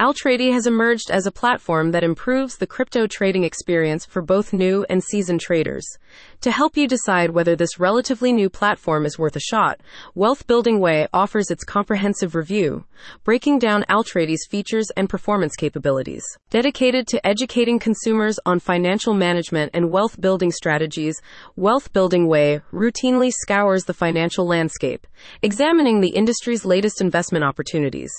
Altrady has emerged as a platform that improves the crypto trading experience for both new and seasoned traders. To help you decide whether this relatively new platform is worth a shot, Wealth Building Way offers its comprehensive review, breaking down Altrady's features and performance capabilities. Dedicated to educating consumers on financial management and wealth building strategies, Wealth Building Way routinely scours the financial landscape, examining the industry's latest investment opportunities.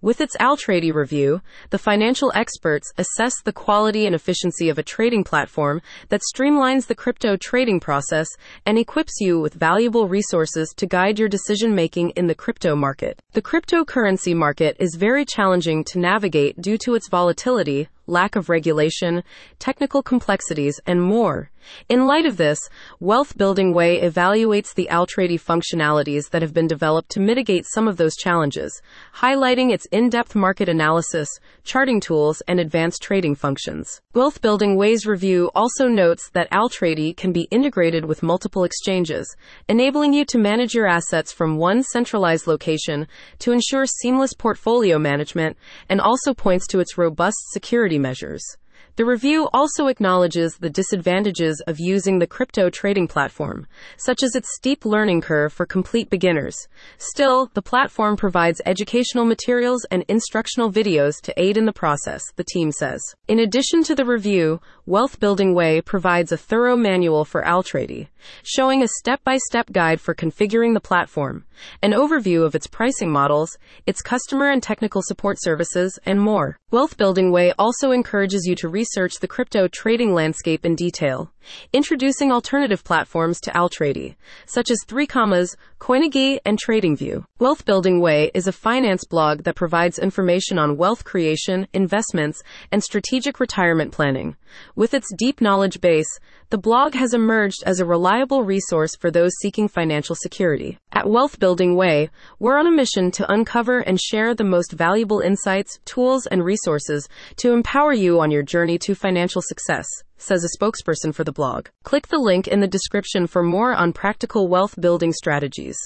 With its Altrady review, the financial experts assess the quality and efficiency of a trading platform that streamlines the crypto trading process and equips you with valuable resources to guide your decision making in the crypto market. The cryptocurrency market is very challenging to navigate due to its volatility, lack of regulation, technical complexities, and more. In light of this, Wealth Building Way evaluates the Altrady functionalities that have been developed to mitigate some of those challenges, highlighting its in-depth market analysis, charting tools, and advanced trading functions. Wealth Building Way's review also notes that Altrady can be integrated with multiple exchanges, enabling you to manage your assets from one centralized location to ensure seamless portfolio management, and also points to its robust security measures. The review also acknowledges the disadvantages of using the crypto trading platform, such as its steep learning curve for complete beginners. Still, the platform provides educational materials and instructional videos to aid in the process, the team says. In addition to the review, Wealth Building Way provides a thorough manual for Altrady, showing a step-by-step guide for configuring the platform, an overview of its pricing models, its customer and technical support services, and more. Wealth Building Way also encourages you to research the crypto trading landscape in detail, introducing alternative platforms to Altrady, such as 3 Commas, Coinigy, and TradingView. Wealth Building Way is a finance blog that provides information on wealth creation, investments, and strategic retirement planning. With its deep knowledge base, the blog has emerged as a reliable resource for those seeking financial security. At Wealth Building Way, we're on a mission to uncover and share the most valuable insights, tools, and resources to empower you on your journey to financial success, says a spokesperson for the blog. Click the link in the description for more on practical wealth building strategies.